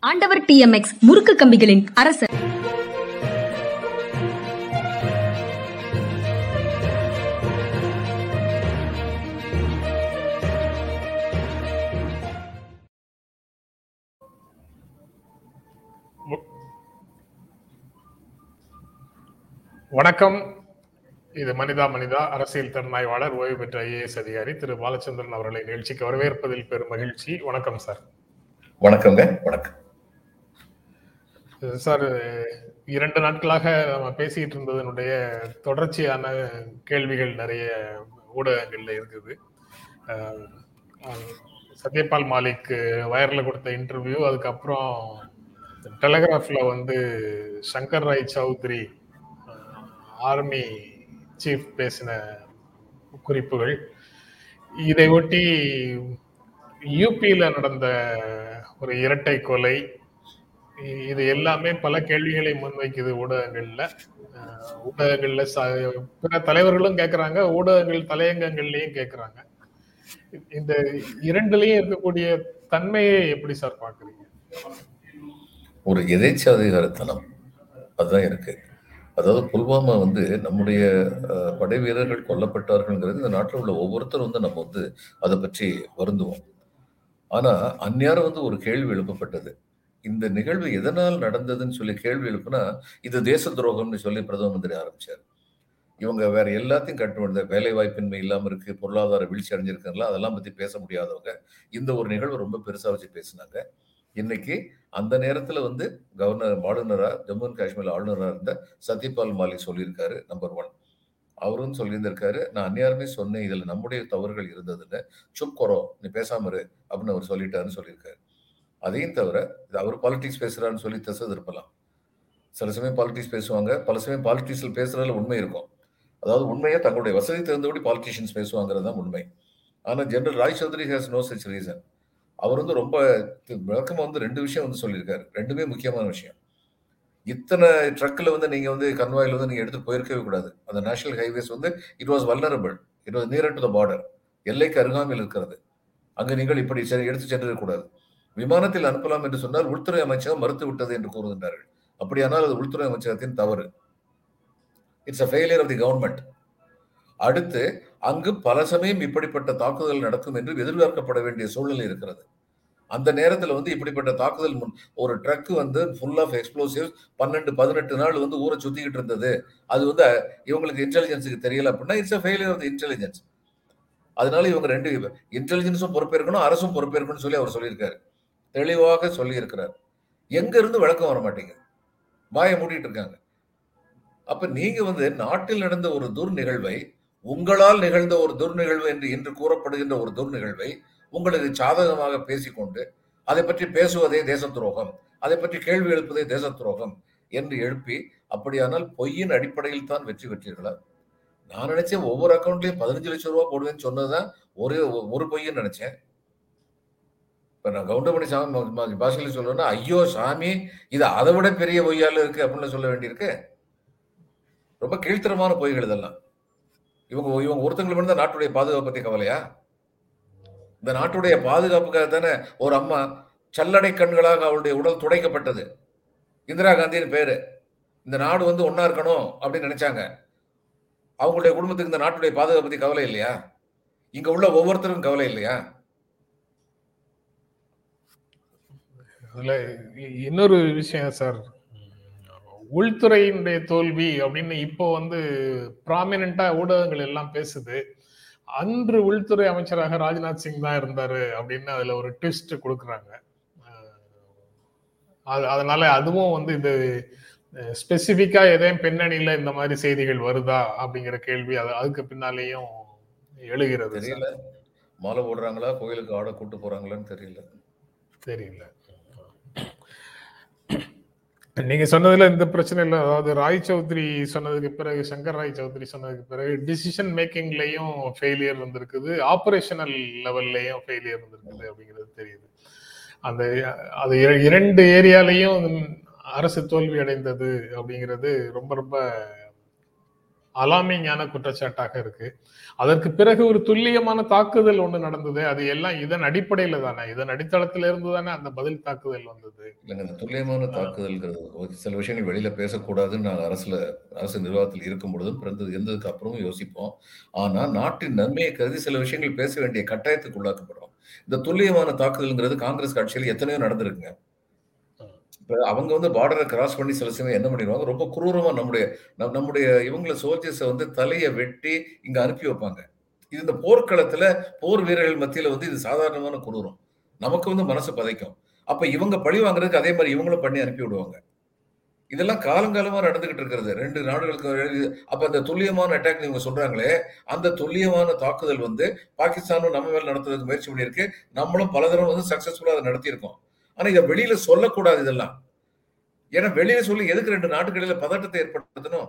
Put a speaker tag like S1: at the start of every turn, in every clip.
S1: ஆண்டவர் D M X முறுக்கு கம்பிகளின் அரசர்.
S2: வணக்கம். இது மனிதா மனிதா அரசியல் திறனாய்வாளர் ஓய்வு பெற்ற ஐஏஎஸ் அதிகாரி திரு. பாலச்சந்திரன் அவர்களை நிகழ்ச்சிக்கு வரவேற்பதில் பெரும் மகிழ்ச்சி. வணக்கம் சார்.
S3: வணக்கங்க வணக்கம்.
S2: சார் இரண்டு நாட்களாக நம்ம பேசிட்டு இருந்ததனுடைய தொடர்ச்சியான கேள்விகள் நிறைய ஊடகங்கள்ல இருக்குது. சத்யபால் மாலிக் வயர்ல கொடுத்த இன்டர்வியூ அதுக்கப்புறம் டெலகிராஃப்ல வந்து சங்கர் ராய் சௌத்ரி ஆர்மி சீஃப் பேசின குறிப்புகள். இதை ஒட்டி யூபியில நடந்த ஒரு இரட்டை கொலை இது எல்லாமே பல கேள்விகளை முன்வைக்குது ஊடகங்கள்ல. ஊடகங்கள்ல ச- பிற தலைவர்களும் கேட்கறாங்க ஊடகங்கள் தலையங்கங்கள்லயும் கேட்கறாங்க இந்த இரண்டுலயும் இருக்கக்கூடிய தன்மையை எப்படி சார் பாக்குறீங்க
S3: ஒரு எதேச்சாதிகாரத்தனம் அதுதான் இருக்கு. அதாவது புல்வாமா வந்து நம்முடைய படை வீரர்கள் கொல்லப்பட்டார்கள்ங்கிறது இந்த நாட்டில் உள்ள ஒவ்வொருத்தரும் வந்து நம்ம வந்து அதை பற்றி வருந்துவோம். ஆனால் அந்நேரம் வந்து ஒரு கேள்வி எழுப்பப்பட்டது. இந்த நிகழ்வு எதனால் நடந்ததுன்னு சொல்லி கேள்வி எழுப்புனா இது தேச துரோகம்னு சொல்லி பிரதம மந்திரி ஆரம்பிச்சார். இவங்க வேற எல்லாத்தையும் கட்டு வேலை வாய்ப்பின்மை இல்லாம இருக்கு பொருளாதார வீழ்ச்சி அடைஞ்சிருக்காங்களா? அதெல்லாம் பத்தி பேச முடியாதவங்க. இந்த ஒரு நிகழ்வு ரொம்ப பெருசா வச்சு பேசினாங்க. இன்னைக்கு அந்த நேரத்துல வந்து கவர்னர் ஆளுநரா ஜம்மு அண்ட் காஷ்மீர் ஆளுநராக இருந்த சத்யபால் மாலிக் சொல்லியிருக்காரு நம்பர் ஒன் அவரும் சொல்லியிருந்திருக்காரு நான் அந்நியாருமே சொன்னேன் இதுல நம்முடைய தவறுகள் இருந்ததுன்னு. சுப் கொரோ நீ பேசாம இரு அப்படின்னு அவர் சொல்லிட்டாருன்னு சொல்லியிருக்காரு. அதையும் தவிர இது அவர் பாலிட்டிக்ஸ் பேசுகிறாருன்னு சொல்லி திசை திருப்பலாம். சில சமயம் பாலிட்டிக்ஸ் பேசுவாங்க பல சமயம் பாலிட்டிக்ஸில் பேசுகிறதுல உண்மை இருக்கும். அதாவது உண்மையாக தங்களுடைய வசதி தகுந்தபடி பாலிட்டிஷியன்ஸ் பேசுவாங்கிறது தான் உண்மை. ஆனால் general Roy Chowdhury has no such reason அவர் வந்து ரொம்ப விளக்கமாக வந்து ரெண்டு விஷயம் வந்து சொல்லியிருக்காரு. ரெண்டுமே முக்கியமான விஷயம். இத்தனை ட்ரக்கில் வந்து நீங்கள் வந்து கன்வாயில் வந்து நீங்கள் எடுத்து போயிருக்கவே கூடாது. அந்த நேஷனல் ஹைவேஸ் வந்து it was vulnerable it was near to the border எல்லைக்கு அருகாமையில் இருக்கிறது. அங்கே நீங்கள் இப்படி செ- எடுத்து சென்றிருக்கக்கூடாது விமானத்தில் அனுப்பலாம் என்று சொன்னால் உள்துறை அமைச்சகம் மறுத்து விட்டது என்று கூறுகின்றார்கள். அப்படியானால் அது உள்துறை அமைச்சகத்தின் தவறு. It's a failure of the government அடுத்து அங்கு பல சமயம் இப்படிப்பட்ட தாக்குதல் நடக்கும் என்று எதிர்பார்க்கப்பட வேண்டிய சூழ்நிலை இருக்கிறது. அந்த நேரத்தில் வந்து இப்படிப்பட்ட தாக்குதல் முன் ஒரு ட்ரக் வந்து ஃபுல் ஆஃப் எக்ஸ்ப்ளோசிவ்ஸ் பன்னெண்டு பதினெட்டு நாள் வந்து ஊரை சுத்திக்கிட்டு இருந்தது. அது வந்து இவங்களுக்கு இன்டெலிஜென்ஸுக்கு தெரியல அப்படின்னா it's a failure of the intelligence அதனால இவங்க ரெண்டு இன்டெலிஜென்ஸும் பொறுப்பேற்கணும் அரசும் பொறுப்பேற்கணும்னு சொல்லி அவர் சொல்லியிருக்காரு. தெளிவாக சொல்லியிருக்கிறார். எங்கேருந்து விளக்கம் வர மாட்டேங்குது வாயை மூடிட்டு இருக்காங்க. அப்ப நீங்க வந்து நாட்டில் நடந்த ஒரு துர் நிகழ்வை உங்களால் நிகழ்ந்த ஒரு துர் நிகழ்வு என்று இன்று கூறப்படுகின்ற ஒரு துர்நிகழ்வை உங்களுக்கு சாதகமாக பேசிக்கொண்டு அதை பற்றி பேசுவதே தேச துரோகம் அதை பற்றி கேள்வி எழுப்பதே தேச துரோகம் என்று எழுப்பி அப்படியானால் பொய்யின் அடிப்படையில் தான் வெற்றி பெற்றீர்களா? நான் நினைச்சேன் ஒவ்வொரு அக்கௌண்ட்லயும் பதினஞ்சு லட்சம் ரூபா போடுவேன்னு சொன்னதுதான் தான் ஒரு பொய்ன்னு நினைச்சேன். இப்போ நான் கவுண்டமணி சாமி பாஷையில் சொல்லணும்னா ஐயோ சாமி இது அதை விட பெரிய பொய்யால் இருக்கு அப்படின்னு சொல்ல வேண்டியிருக்கு. ரொம்ப கீழ்த்தரமான பொய்கள் இதெல்லாம். இவங்க இவங்க ஒருத்தங்களுக்கு மட்டும் நாட்டுடைய பாதுகாப்பு பற்றி கவலையா? இந்த நாட்டுடைய பாதுகாப்புக்காக தானே ஒரு அம்மா சல்லடை கண்களாக அவளுடைய உடல் துடைக்கப்பட்டது. இந்திரா காந்தின்னு பேரு. இந்த நாடு வந்து ஒன்னா இருக்கணும் அப்படின்னு நினைச்சாங்க. அவங்களுடைய குடும்பத்துக்கு இந்த நாட்டுடைய பாதுகாப்பு பற்றி கவலை இல்லையா? இங்க உள்ள ஒவ்வொருத்தருக்கும் கவலை இல்லையா?
S2: அதுல இ- இன்னொரு விஷயம் சார் உள்துறையினுடைய தோல்வி அப்படின்னு இப்போ வந்து ப்ராமினண்டா ஊடகங்கள் எல்லாம் பேசுது. அன்று உள்துறை அமைச்சராக ராஜ்நாத் சிங் தான் இருந்தாரு அப்படின்னு அதுல ஒரு ட்விஸ்ட் கொடுக்குறாங்க. அது அதனால அதுவும் வந்து இது ஸ்பெசிபிக்கா எதையும் பின்னணியில இந்த மாதிரி செய்திகள் வருதா அப்படிங்கிற கேள்வி அது அதுக்கு பின்னாலேயும் எழுகிறது.
S3: தெரியல. மாலை போடுறாங்களா? கோயிலுக்கு ஆட கூட்டு போறாங்களான்னு தெரியல.
S2: தெரியல. நீங்க சொன்னதுல இந்த பிரச்சனை இல்லை. அதாவது ராய் சௌத்ரி சொன்னதுக்கு பிறகு சங்கர் ராய் சௌத்ரி சொன்னதுக்கு பிறகு டிசிஷன் மேக்கிங்லயும் ஃபெயிலியர் வந்திருக்குது. ஆப்ரேஷனல் லெவல்லையும் ஃபெயிலியர் வந்திருக்குது அப்படிங்கிறது தெரியுது. அந்த அது இர- இரண்டு ஏரியாலையும் அரசு தோல்வி அடைந்தது அப்படிங்கிறது ரொம்ப ரொம்ப அலாமிங்கான குற்றச்சாட்டாக இருக்கு. அதற்கு பிறகு ஒரு துல்லியமான தாக்குதல் ஒண்ணு நடந்தது. அது எல்லாம் இதன் அடிப்படையில தானே. இதன் அடித்தளத்துல இருந்து தானே அந்த பதில் தாக்குதல் வந்தது.
S3: இல்லைங்க இந்த துல்லியமான தாக்குதல்ங்கிறது சில விஷயங்கள் வெளியில பேசக்கூடாதுன்னு நாங்கள் அரசுல அரசு நிர்வாகத்தில் இருக்கும் பொழுதும் பிறந்தது இருந்ததுக்கு அப்புறமும் யோசிப்போம். ஆனா நாட்டின் நன்மையை கருதி சில விஷயங்கள் பேச வேண்டிய கட்டாயத்துக்கு உள்ளாக்கப்படுறோம். இந்த துல்லியமான தாக்குதல்ங்கிறது காங்கிரஸ் கட்சியில் எத்தனையோ நடந்திருக்குங்க. அவங்க வந்து பார்டரை கிராஸ் பண்ணி சில சமயம் என்ன பண்ணிடுவாங்க? ரொம்ப குரூரமா நம்முடைய நம்- நம்முடைய இவங்கள சோல்ஜர்ஸை வந்து தலையை வெட்டி இங்க அனுப்பி வைப்பாங்க. இது இந்த போர்க்களத்துல போர் வீரர்கள் மத்தியில வந்து இது சாதாரணமான குரூரம் நமக்கு வந்து மனசு பதைக்கும். அப்ப இவங்க பழி வாங்குறதுக்கு அதே மாதிரி இவங்களும் பண்ணி அனுப்பி விடுவாங்க. இதெல்லாம் காலங்காலமா நடந்துகிட்டு இருக்கிறது. ரெண்டு நாடுகளுக்கு அப்ப அந்த துல்லியமான அட்டாக் இவங்க சொல்றாங்களே அந்த துல்லியமான தாக்குதல் வந்து பாகிஸ்தானும் நம்ம மேல நடத்துறதுக்கு முயற்சி பண்ணியிருக்கு. நம்மளும் பல தடவை வந்து சக்சஸ்ஃபுல்லா அதை நடத்தியிருக்கோம். ஆனா இதை வெளியில சொல்லக்கூடாது இதெல்லாம். ஏன்னா வெளியில சொல்லி எதுக்கு ரெண்டு நாட்டுகளில பதட்டத்தை ஏற்படுத்தணும்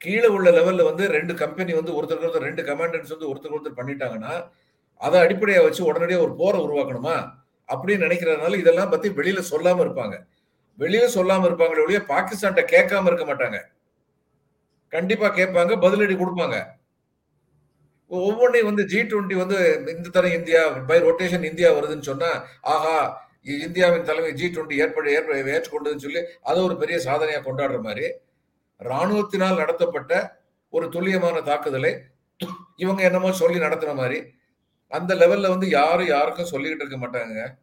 S3: கீழே உள்ள லெவல்ல வந்து ரெண்டு கம்பெனி வந்து ஒருத்தருக்கு ஒருத்தர் ரெண்டு கமாண்டன்ஸ் வந்து ஒருத்தருக்கு ஒருத்தர் பண்ணிட்டாங்கன்னா அதை அடிப்படையா வச்சு உடனடியாக ஒரு போரை உருவாக்கணுமா? அப்படின்னு நினைக்கிறதுனால இதெல்லாம் பத்தி வெளியில சொல்லாம இருப்பாங்க. வெளியில சொல்லாம இருப்பாங்களே ஒழிய பாகிஸ்தான்கிட்ட கேட்காம இருக்க மாட்டாங்க. கண்டிப்பா கேட்பாங்க பதிலடி கொடுப்பாங்க. ஒவ்வொன்றையும் வந்து ஜி டுவெண்ட்டி வந்து இந்த தரம் இந்தியா பை ரொட்டேஷன் இந்தியா வருதுன்னு சொன்னா ஆஹா இந்தியாவின் தலைமை ஜி டுவெண்ட்டி ஏற்பட ஏற்ப ஏற்றுக்கொண்டதுன்னு சொல்லி அதை ஒரு பெரிய சாதனையாக கொண்டாடுற மாதிரி ராணுவத்தினால் நடத்தப்பட்ட ஒரு துல்லியமான தாக்குதலை இவங்க என்னமோ சொல்லி நடத்துற மாதிரி அந்த லெவல்ல வந்து யாரும் யாருக்கும் சொல்லிக்கிட்டு இருக்க மாட்டாங்க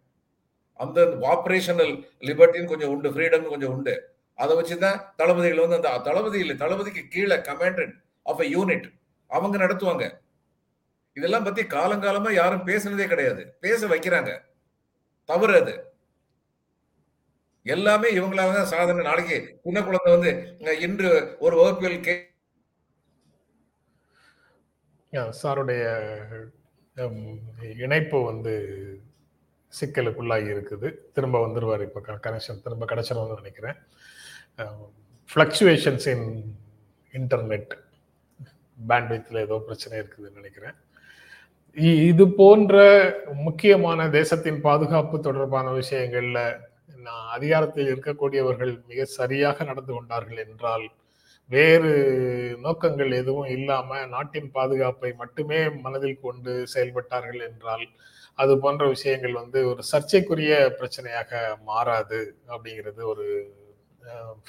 S3: அந்த ஆப்ரேஷனல் லிபர்ட்டின்னு கொஞ்சம் உண்டு ஃப்ரீடம் கொஞ்சம் உண்டு. அதை வச்சுதான் தளபதிகள் வந்து அந்த தளபதி இல்லை தளபதிக்கு கீழே கமாண்டன்ட் ஆஃப் அ யூனிட் அவங்க நடத்துவாங்க. இதெல்லாம் பத்தி காலங்காலமா யாரும் பேசுனதே கிடையாது. பேச வைக்கிறாங்க. தவறு அது எல்லாமே இவங்களால தான் சாதனை. நாளைக்கு சின்ன குழந்தை வந்து இன்று ஒரு வகுப்பில் கே
S2: சாருடைய இணைப்பு வந்து சிக்கலுக்குள்ளாகி இருக்குது. திரும்ப வந்துருவார் இப்போ கனெக்ஷன் திரும்ப கிடைச்சிரும்னு நினைக்கிறேன். ஃப்ளக்சுவேஷன்ஸ் இன் இன்டர்நெட் பேண்ட்வித்தில் ஏதோ பிரச்சனை இருக்குதுன்னு நினைக்கிறேன். இது போன்ற முக்கியமான தேசத்தின் பாதுகாப்பு தொடர்பான விஷயங்கள்ல நான் அதிகாரத்தில் இருக்கக்கூடியவர்கள் மிக சரியாக நடந்து கொண்டார்கள் என்றால் வேறு நோக்கங்கள் எதுவும் இல்லாம நாட்டின் பாதுகாப்பை மட்டுமே மனதில் கொண்டு செயல்பட்டார்கள் என்றால் அது போன்ற விஷயங்கள் வந்து ஒரு சர்ச்சைக்குரிய பிரச்சனையாக மாறாது அப்படிங்கிறது ஒரு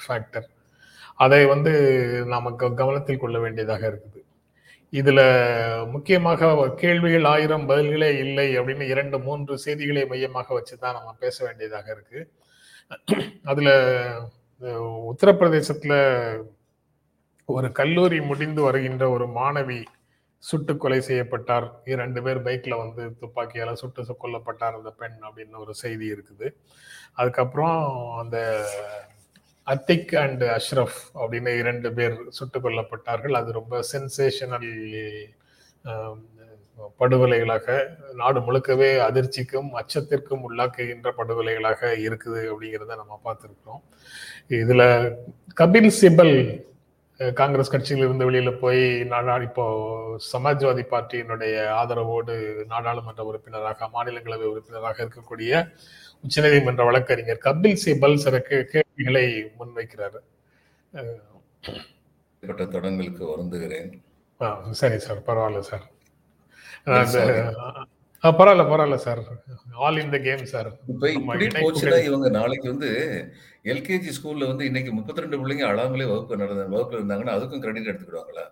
S2: ஃபேக்டர் அதை வந்து நாம கவனத்தில் கொள்ள வேண்டியதாக இருக்குது. இதுல முக்கியமாக கேள்விகள் ஆயிரம் பதில்களே இல்லை அப்படின்னு இரண்டு மூன்று செய்திகளை மையமாக வச்சு தான் நம்ம பேச வேண்டியதாக இருக்கு. அதுல உத்தரப்பிரதேசத்துல ஒரு கல்லூரி முடிந்து வருகின்ற ஒரு மாணவி சுட்டு கொலை செய்யப்பட்டார். இரண்டு பேர் பைக்ல வந்து துப்பாக்கியால சுட்டு கொல்லப்பட்டார் அந்த பெண் அப்படின்னு ஒரு செய்தி இருக்குது. அதுக்கப்புறம் அந்த அத்திக் அண்ட் அஷ்ரஃப் அப்படின்னு இரண்டு பேர் சுட்டுக் கொல்லப்பட்டார்கள். அது ரொம்ப சென்சேஷனல் படுகொலைகளாக நாடு முழுக்கவே அதிர்ச்சிக்கும் அச்சத்திற்கும் உள்ளாக்குகின்ற படுகொலைகளாக இருக்குது அப்படிங்கிறத நம்ம பார்த்துருக்கிறோம். இதுல கபில் சிபல் காங்கிரஸ் கட்சியிலிருந்து வெளியில் வெளியில போய் நாடா இப்போ சமாஜ்வாதி பார்ட்டியினுடைய ஆதரவோடு நாடாளுமன்ற உறுப்பினராக மாநிலங்களவை உறுப்பினராக இருக்கக்கூடிய உச்சநீதிமன்ற வழக்கறிஞர் கபில் சிபல் சிறக்கு கே- கேள்விகளை முன்வைக்கிறாரு.
S3: தடங்களுக்கு வருந்துகிறேன்.
S2: சரி சார் பரவாயில்ல சார். பரவாயில்ல பரவாயில்ல sir. All in the game sir.
S3: இவங்க நாளைக்கு வந்து எல்கேஜி ஸ்கூல்ல வந்து இன்னைக்கு முப்பத்தி ரெண்டு பிள்ளைங்க அழாமலே வகுப்பு நடந்த வகுப்புல இருந்தாங்கன்னா அதுக்கும் கிரெடிட் எடுத்துக்கிடுவாங்களா?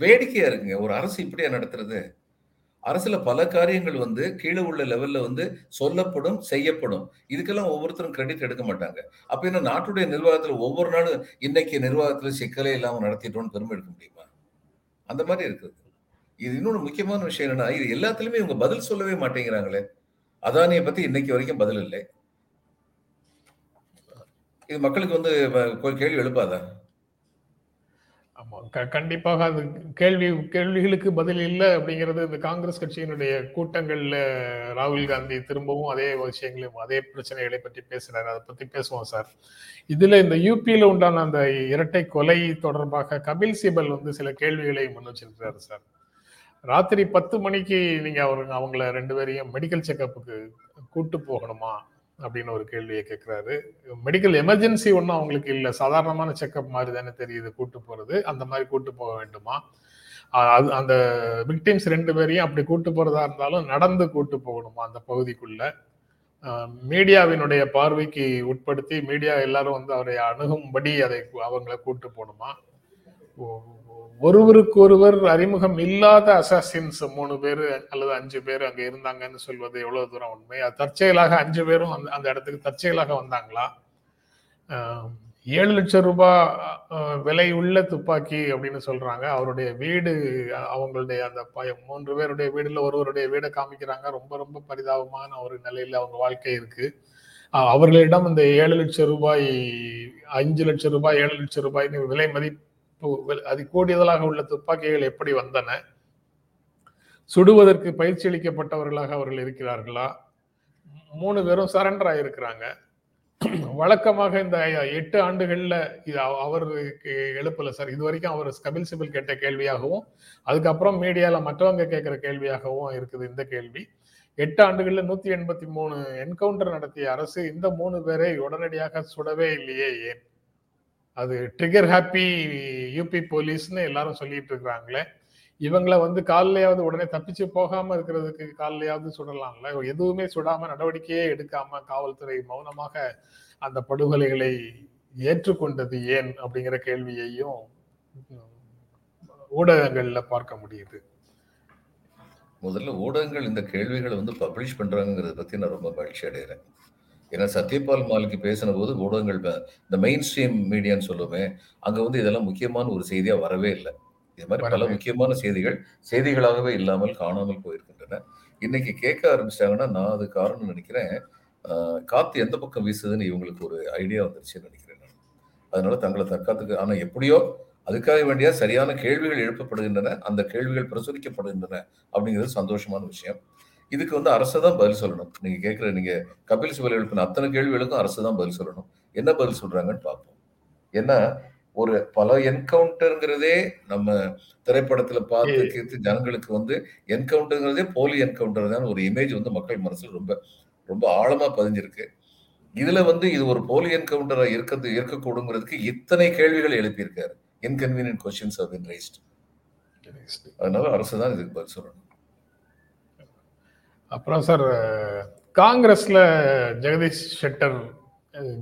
S3: வேடிக்கையா இருக்குங்க. ஒரு அரசு இப்படியா நடத்துறது? அரசுல பல காரியங்கள் வந்து கீழே உள்ள லெவல்ல வந்து சொல்லப்படும் செய்யப்படும். இதுக்கெல்லாம் ஒவ்வொருத்தரும் கிரெடிட் எடுக்க மாட்டாங்க. அப்ப என்ன நாட்டுடைய நிர்வாகத்துல ஒவ்வொரு நாளும் இன்னைக்கு நிர்வாகத்துல சிக்கலே இல்லாம நடத்திட்டோம்னு பெருமை எடுக்க முடியுமா? அந்த மாதிரி இருக்குது. இது இன்னொன்று முக்கியமான விஷயம் என்னன்னா இது எல்லாத்துலயுமே இவங்க பதில் சொல்லவே மாட்டேங்கிறாங்களே. அதானியை பத்தி இன்னைக்கு வரைக்கும் பதில் இல்லை. இது மக்களுக்கு வந்து கேள்வி எழுப்பாதா?
S2: ஆமா. க- கண்டிப்பாக அது கேள்வி கேள்விகளுக்கு பதில் இல்லை அப்படிங்கிறது இந்த காங்கிரஸ் கட்சியினுடைய கூட்டங்கள்ல ராகுல் காந்தி திரும்பவும் அதே விஷயங்களையும் அதே பிரச்சனைகளை பற்றி பேசுறாரு அதை பத்தி பேசுவோம் சார். இதுல இந்த யூபியில உண்டான அந்த இரட்டை கொலை தொடர்பாக கபில் சிபல் வந்து சில கேள்விகளை முன் வச்சிருக்கிறாரு சார். ராத்திரி பத்து மணிக்கு நீங்க அவருங்க அவங்கள ரெண்டு பேரையும் மெடிக்கல் செக்கப்புக்கு கூட்டு போகணுமா? அப்படின்னு ஒரு கேள்வியை கேட்கிறாரு மெடிக்கல் எமர்ஜென்சி ஒன்றும் அவங்களுக்கு இல்லை. சாதாரணமான செக்கப் மாதிரி தானே தெரியுது. கூட்டு போகிறது அந்த மாதிரி கூட்டு போக வேண்டுமா? அது அந்த விக்டிம்ஸ் ரெண்டு பேரையும் அப்படி கூட்டு போகிறதா இருந்தாலும் நடந்து கூட்டு போகணுமா அந்த பகுதிக்குள்ள? மீடியாவினுடைய பார்வைக்கு உட்படுத்தி மீடியா எல்லாரும் வந்து அவரை அணுகும்படி அதை அவங்கள கூட்டு போகணுமா? ஒருவருக்கொருவர் அறிமுகம் இல்லாத அசாசின்ஸ் மூணு பேர் அல்லது அஞ்சு பேர் அங்க இருந்தாங்கன்னு சொல்வது எவ்வளவு தூரம் உண்மை? அது தற்செயலாக அஞ்சு பேரும் அந்த அந்த இடத்துக்கு தற்செயலாக வந்தாங்களா? ஏழு லட்சம் ரூபாய் விலை உள்ள துப்பாக்கி அப்படின்னு சொல்றாங்க. அவருடைய வீடு அவங்களுடைய அந்த மூன்று பேருடைய வீடுல ஒருவருடைய வீடை காமிக்கிறாங்க. ரொம்ப ரொம்ப பரிதாபமான ஒரு நிலையில அவங்க வாழ்க்கை இருக்கு. அவர்களிடம் இந்த ஏழு லட்சம் ரூபாய் அஞ்சு லட்சம் ரூபாய் ஏழு லட்சம் ரூபாய்னு விலை மதிப்பு அது கூடியதலாக உள்ள துப்பாக்கிகள் எப்படி வந்தன? சுடுவதற்கு பயிற்சி அளிக்கப்பட்டவர்களாக அவர்கள் இருக்கிறார்களா? மூணு பேரும் சரண்டர் ஆயிருக்கிறாங்க. வழக்கமாக இந்த எட்டு ஆண்டுகள்ல இது அவருக்கு எழுப்பல சார் இது வரைக்கும் அவர் கபில் சிபில் கேட்ட கேள்வியாகவும் அதுக்கப்புறம் மீடியால மற்றவங்க கேட்கிற கேள்வியாகவும் இருக்குது இந்த கேள்வி. எட்டு ஆண்டுகள்ல நூத்தி எண்பத்தி மூணு என்கவுண்டர் நடத்திய அரசு இந்த மூணு பேரை உடனடியாக சுடவே இல்லையே ஏன்? அது ட்ரிகர் ஹாப்பி யூபி போலீஸ்னு எல்லாரும் சொல்லிட்டு இருக்கிறாங்களே இவங்கள வந்து காலையாவது உடனே தப்பிச்சு போகாம இருக்கிறதுக்கு காலையாவது சுடலாம்ல. எதுவுமே சுடாம நடவடிக்கையே எடுக்காம காவல்துறை மௌனமாக அந்த படுகொலைகளை ஏற்றுக்கொண்டது ஏன் அப்படிங்கிற கேள்வியையும் ஊடகங்கள்ல பார்க்க முடியுது.
S3: முதல்ல ஊடகங்கள் இந்த கேள்விகளை வந்து பப்ளிஷ் பண்றாங்கிறத பத்தி நான் ரொம்ப மகிழ்ச்சி அடைகிறேன் ஏன்னா சத்யபால் மாலிக்கு பேசின போது ஊடகங்கள் இந்த மெயின் ஸ்ட்ரீம் மீடியான்னு சொல்லுவேன் அங்க வந்து இதெல்லாம் முக்கியமான ஒரு செய்தியா வரவே இல்லை இது மாதிரி பல. முக்கியமான செய்திகள் செய்திகளாகவே இல்லாமல் காணாமல் போயிருக்கின்றன இன்னைக்கு கேட்க ஆரம்பிச்சிட்டாங்கன்னா நான் அது காரணம் நினைக்கிறேன் ஆஹ், காத்து எந்த பக்கம் வீசுதுன்னு இவங்களுக்கு ஒரு ஐடியா வந்துருச்சுன்னு நினைக்கிறேன் நான். அதனால தங்களை தற்காத்துக்கு ஆனா எப்படியோ அதுக்காக வேண்டிய சரியான கேள்விகள் எழுப்பப்படுகின்றன அந்த கேள்விகள் பிரசுரிக்கப்படுகின்றன அப்படிங்கிறது சந்தோஷமான விஷயம் இதுக்கு வந்து அரசு தான் பதில் சொல்லணும். நீங்க கேட்குற நீங்க கபில் சிபல் எழுப்பின அத்தனை கேள்விகளுக்கும் அரசு தான் பதில் சொல்லணும். என்ன பதில் சொல்றாங்கன்னு பார்ப்போம். ஏன்னா ஒரு பல என்கவுண்டருங்கிறதே நம்ம திரைப்படத்துல பார்த்து கேட்டு ஜனங்களுக்கு வந்து என்கவுண்டருங்கிறதே போலி என்கவுண்டர் தான் ஒரு இமேஜ் வந்து மக்கள் மனசுல ரொம்ப ரொம்ப ஆழமா பதிஞ்சிருக்கு. இதுல வந்து இது ஒரு போலி என்கவுண்டரா இருக்கிறது இருக்கக்கூடுங்கிறதுக்கு இத்தனை கேள்விகள் எழுப்பியிருக்காரு. Inconvenient questions have been raised. அதனால அரசு தான் இதுக்கு பதில் சொல்லணும்.
S2: அப்புறம் சார் காங்கிரஸில் ஜெகதீஷ் ஷெட்டர்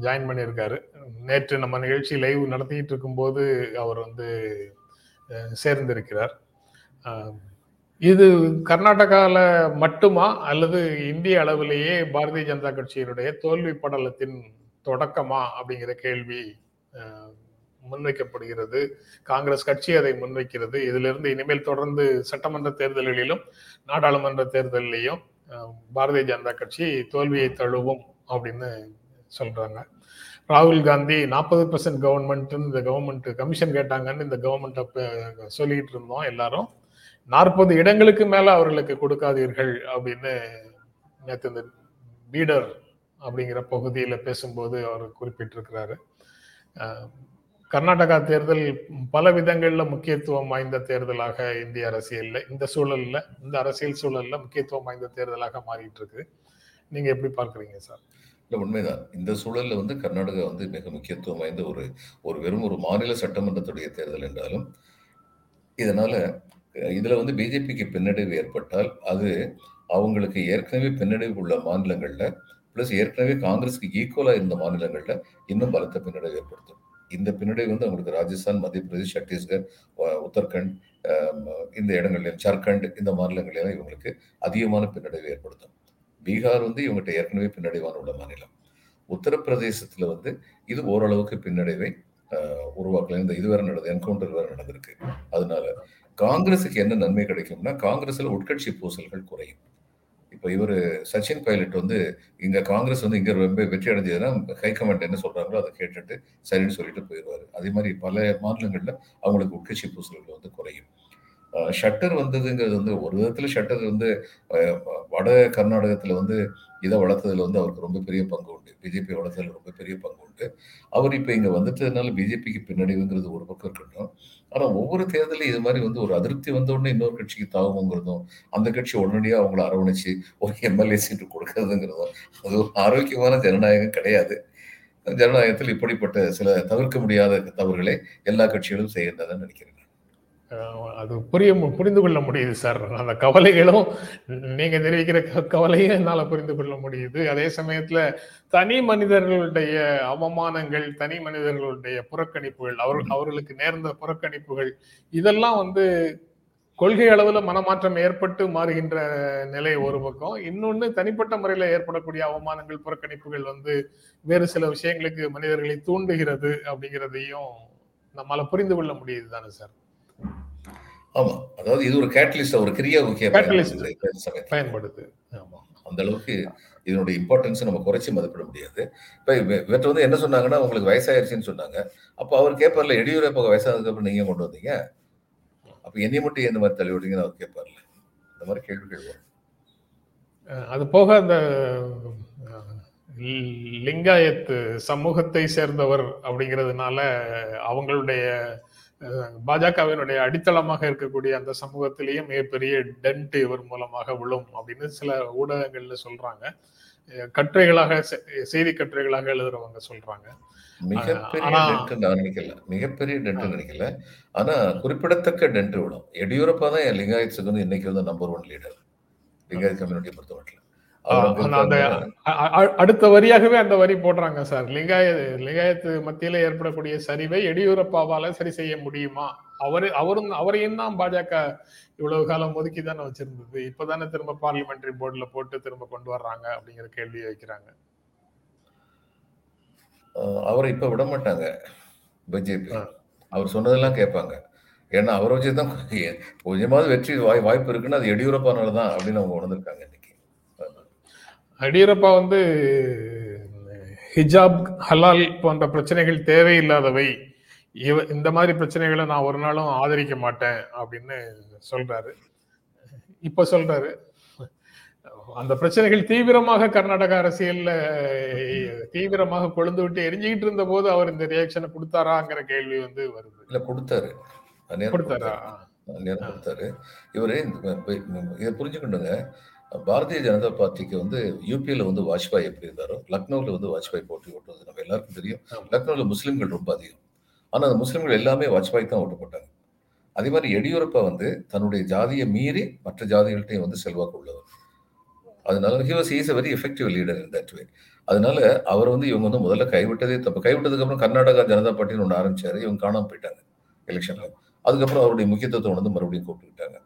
S2: ஜாயின் பண்ணியிருக்காரு. நேற்று நம்ம நிகழ்ச்சி லைவ் நடத்திக்கிட்டு இருக்கும்போது அவர் வந்து சேர்ந்திருக்கிறார். இது கர்நாடகாவில் மட்டுமா அல்லது இந்திய அளவிலேயே பாரதிய ஜனதா கட்சியினுடைய தோல்வி படலத்தின் தொடக்கமா அப்படிங்கிற கேள்வி முன்வைக்கப்படுகிறது. காங்கிரஸ் கட்சி அதை முன்வைக்கிறது. இதிலிருந்து இனிமேல் தொடர்ந்து சட்டமன்ற தேர்தல்களிலும் நாடாளுமன்ற தேர்தலிலையும் பாரதிய ஜனதா கட்சி தோல்வியை தழுவும் அப்படின்னு சொல்றாங்க. ராகுல் காந்தி நாற்பது பர்சன்ட் கவர்மெண்ட் இந்த கவர்மெண்ட் கமிஷன் கேட்டாங்கன்னு இந்த கவர்மெண்ட் சொல்லிட்டு இருந்தோம் எல்லாரும். நாற்பது இடங்களுக்கு மேல அவர்களுக்கு கொடுக்காதீர்கள் அப்படின்னு நேற்று இந்த பீடர் அப்படிங்கிற பகுதியில பேசும்போது அவர் குறிப்பிட்டிருக்கிறாரு. கர்நாடகா தேர்தல் பல விதங்களில் முக்கியத்துவம் வாய்ந்த தேர்தலாக இந்திய அரசியலில் இந்த சூழலில் இந்த அரசியல் சூழலில் முக்கியத்துவம் வாய்ந்த தேர்தலாக மாறிட்டு இருக்கு நீங்கள் எப்படி பார்க்குறீங்க சார்?
S3: இல்லை உண்மைதான். இந்த சூழலில் வந்து கர்நாடகா வந்து மிக முக்கியத்துவம் வாய்ந்த ஒரு ஒரு வெறும் ஒரு மாநில சட்டமன்றத்துடைய தேர்தல் என்றாலும் இதனால் இதில் வந்து பிஜேபிக்கு பின்னடைவு ஏற்பட்டால் அது அவங்களுக்கு ஏற்கனவே பின்னடைவு உள்ள மாநிலங்களில் ப்ளஸ் ஏற்கனவே காங்கிரஸ்க்கு ஈக்குவலாக இருந்த மாநிலங்களில் இன்னும் பலத்த பின்னடைவு ஏற்படுத்தும். இந்த பின்னடைவு வந்து அவங்களுக்கு ராஜஸ்தான் மத்திய பிரதேஷ் சத்தீஸ்கர் உத்தரகண்ட் இந்த இடங்கள்லையும் ஜார்க்கண்ட் இந்த மாநிலங்களிலும் இவங்களுக்கு அதிகமான பின்னடைவு ஏற்படுத்தும். பீகார் வந்து இவங்ககிட்ட ஏற்கனவே பின்னடைவான உள்ள மாநிலம். உத்தரப்பிரதேசத்துல வந்து இது ஓரளவுக்கு பின்னடைவை உருவாக்கல. இந்த இது வேற நடந்தது என்கவுண்டர் வேற நடந்திருக்கு. அதனால காங்கிரஸுக்கு என்ன நன்மை கிடைக்கும்னா காங்கிரஸ்ல உட்கட்சி பூசல்கள் குறையும். இப்போ இவர் சச்சின் பைலட் வந்து இங்கே காங்கிரஸ் வந்து இங்கே ரொம்ப வெற்றி அடைஞ்சதுன்னா ஹைகமாண்ட் என்ன சொல்கிறாங்களோ அதை கேட்டுட்டு சரின்னு சொல்லிட்டு போயிடுவாரு. அதே மாதிரி பல மாநிலங்களில் அவங்களுக்கு உட்கட்சி பூசல்கள் வந்து குறையும். ஷட்டர் வந்ததுங்கிறது வந்து ஒரு விதத்துல ஷட்டர் வந்து வட கர்நாடகத்துல வந்து இதை வளர்த்ததுல வந்து அவருக்கு ரொம்ப பெரிய பங்கு உண்டு. பிஜேபி வளர்த்ததுல ரொம்ப பெரிய பங்கு உண்டு. அவர் இப்ப இங்க வந்துட்டதுனால பிஜேபிக்கு பின்னடைவுங்கிறது ஒரு பக்கம் இருக்கட்டும். ஆனா ஒவ்வொரு தேர்தலையும் இது மாதிரி வந்து ஒரு அதிருப்தி வந்தோடனே இன்னொரு கட்சிக்கு தாகுங்கிறதும் அந்த கட்சி உடனடியாக அவங்கள அரவணைச்சு ஒரு எம்எல்ஏ சீட்டு கொடுக்கறதுங்கிறதும் அது ஒரு ஆரோக்கியமான ஜனநாயகம் கிடையாது. ஜனநாயகத்தில் இப்படிப்பட்ட சில தவிர்க்க முடியாத தவறுகளை எல்லா கட்சிகளும் செய்கின்றன நினைக்கிறேன்.
S2: அது புரிய புரிந்து கொள்ள முடியுது சார். அந்த கவலைகளும் நீங்க தெரிவிக்கிற க- கவலையும் என்னால புரிந்து கொள்ள முடியுது. அதே சமயத்துல தனி மனிதர்களுடைய அவமானங்கள் தனி மனிதர்களுடைய புறக்கணிப்புகள் அவர் அவர்களுக்கு நேர்ந்த புறக்கணிப்புகள் இதெல்லாம் வந்து கொள்கை அளவுல மனமாற்றம் ஏற்பட்டு மாறுகின்ற நிலை ஒரு பக்கம். இன்னொன்னு தனிப்பட்ட முறையில ஏற்படக்கூடிய அவமானங்கள் புறக்கணிப்புகள் வந்து வேறு சில விஷயங்களுக்கு மனிதர்களை தூண்டுகிறது அப்படிங்கிறதையும் நம்மால புரிந்து கொள்ள முடியுது தானே சார்?
S3: ஆமா. அதாவது இது ஒரு கேட்டலிஸ்ட் ஒரு கிரியா
S2: பயன்படுது. ஆமா.
S3: அந்த அளவுக்கு இதனுடைய இம்பார்ட்டன்ஸ் நம்ம குறைச்சி மதிப்பிட முடியாது. இப்ப இவ- இவர்ட்ட வந்து என்ன சொன்னாங்கன்னா உங்களுக்கு வயசாயிருச்சுன்னு சொன்னாங்க. அப்ப அவர் கேட்பார்ல எடியூரப்பா வயசானதுக்கு அப்புறம் நீங்க கொண்டு வந்தீங்க? அப்ப என்னை மட்டும் எந்த மாதிரி தள்ளி விட்டீங்கன்னு அவர் கேட்பார்ல இந்த மாதிரி கேள்விகள் வரும்.
S2: அது போக அந்த அஹ், லி- லிங்காயத் சமூகத்தை சேர்ந்தவர் அப்படிங்கிறதுனால அவங்களுடைய பாஜகவினுடைய அடித்தளமாக இருக்கக்கூடிய அந்த சமூகத்திலேயும் மிகப்பெரிய டென்ட் இவர் மூலமாக விழும் அப்படின்னு சில ஊடகங்கள்ல சொல்றாங்க. கட்டுரைகளாக செய்தி கட்டுரைகளாக எழுதுறவங்க சொல்றாங்க.
S3: மிகப்பெரிய டென்ட் நான் நினைக்கல. மிகப்பெரிய டென்ட் நினைக்கல. ஆனா குறிப்பிடத்தக்க டென்ட் விடும். எடியூரப்பா தான் என் லிங்காயத்ஸுக்கு வந்து இன்னைக்கு வந்து number one leader Lingayat community பொறுத்தவரைக்கும். அவர்
S2: அடுத்த வரியாகவே அந்த வரி போடுறாங்க சார். லிங்காய லிங்காயத்து மத்தியில ஏற்படக்கூடிய சரிவை எடியூரப்பாவால சரி செய்ய முடியுமா? அவரு அவரும் அவரையும் தான் பாஜக இவ்வளவு காலம் ஒதுக்கி தானே வச்சிருந்தது. இப்பதானே திரும்ப பார்லிமெண்டரி போர்டுல போட்டு திரும்ப கொண்டு வர்றாங்க அப்படிங்கிற கேள்வியை வைக்கிறாங்க.
S3: அவரை இப்ப விட மாட்டாங்க பிஜேபி. அவர் சொன்னதெல்லாம் கேட்பாங்க. ஏன்னா அவரை வச்சு தான் கொஞ்சமாவது வெற்றி வாய் வாய்ப்பு இருக்குன்னு அது எடியூரப்பானால தான் அப்படின்னு அவங்க உணர்ந்திருக்காங்க
S2: எடியூரப்பா வந்து ஹிஜாப் ஹலால் போன்ற பிரச்சனைகள் தேவையில்லாதவை. இவ இந்த மாதிரி பிரச்சனைகளை நான் ஒரு நாளும் ஆதரிக்க மாட்டேன் அப்படின்னு சொல்றாரு. இப்ப சொல்றாரு. அந்த பிரச்சனைகள் தீவிரமாக கர்நாடக அரசியல்ல தீவிரமாக கொழுந்து விட்டு எரிஞ்சுக்கிட்டு இருந்த போது அவர் இந்த ரியாக்ஷனை கொடுத்தாராங்கிற கேள்வி வந்து வருது.
S3: இல்ல கொடுத்தாரு.
S2: கொடுத்தாரா?
S3: கொடுத்தாரு. இவரு இதை புரிஞ்சுக்கணுங்க. பாரதிய ஜனதா பார்ட்டிக்கு வந்து யூபியில வந்து வாஜ்பாய் எப்படி இருந்தாரோ லக்னோவில் வந்து வாஜ்பாய் போட்டி ஓட்டுவது நம்ம எல்லாருக்கும் தெரியும். லக்னோவில் முஸ்லிம்கள் ரொம்ப அதிகம். ஆனா அந்த முஸ்லிம்கள் எல்லாமே வாஜ்பாய் தான் ஓட்டு போட்டாங்க அதே மாதிரி எடியூரப்பா வந்து தன்னுடைய ஜாதியை மீறி மற்ற ஜாதிகள்கிட்டையும் வந்து செல்வாக்கு உள்ளவர். அதனால he was is very effective leader in that way அதனால அவர் வந்து இவங்க வந்து முதல்ல கைவிட்டதே தப்பு. கைவிட்டதுக்கு அப்புறம் கர்நாடகா ஜனதா பார்ட்டின்னு ஒன்று ஆரம்பிச்சாரு. இவங்க காணாம போயிட்டாங்க எலெக்ஷன்ல அதுக்கப்புறம் அவருடைய முக்கியத்துவத்தை வந்து மறுபடியும் கூப்பிட்டுக்கிட்டாங்க.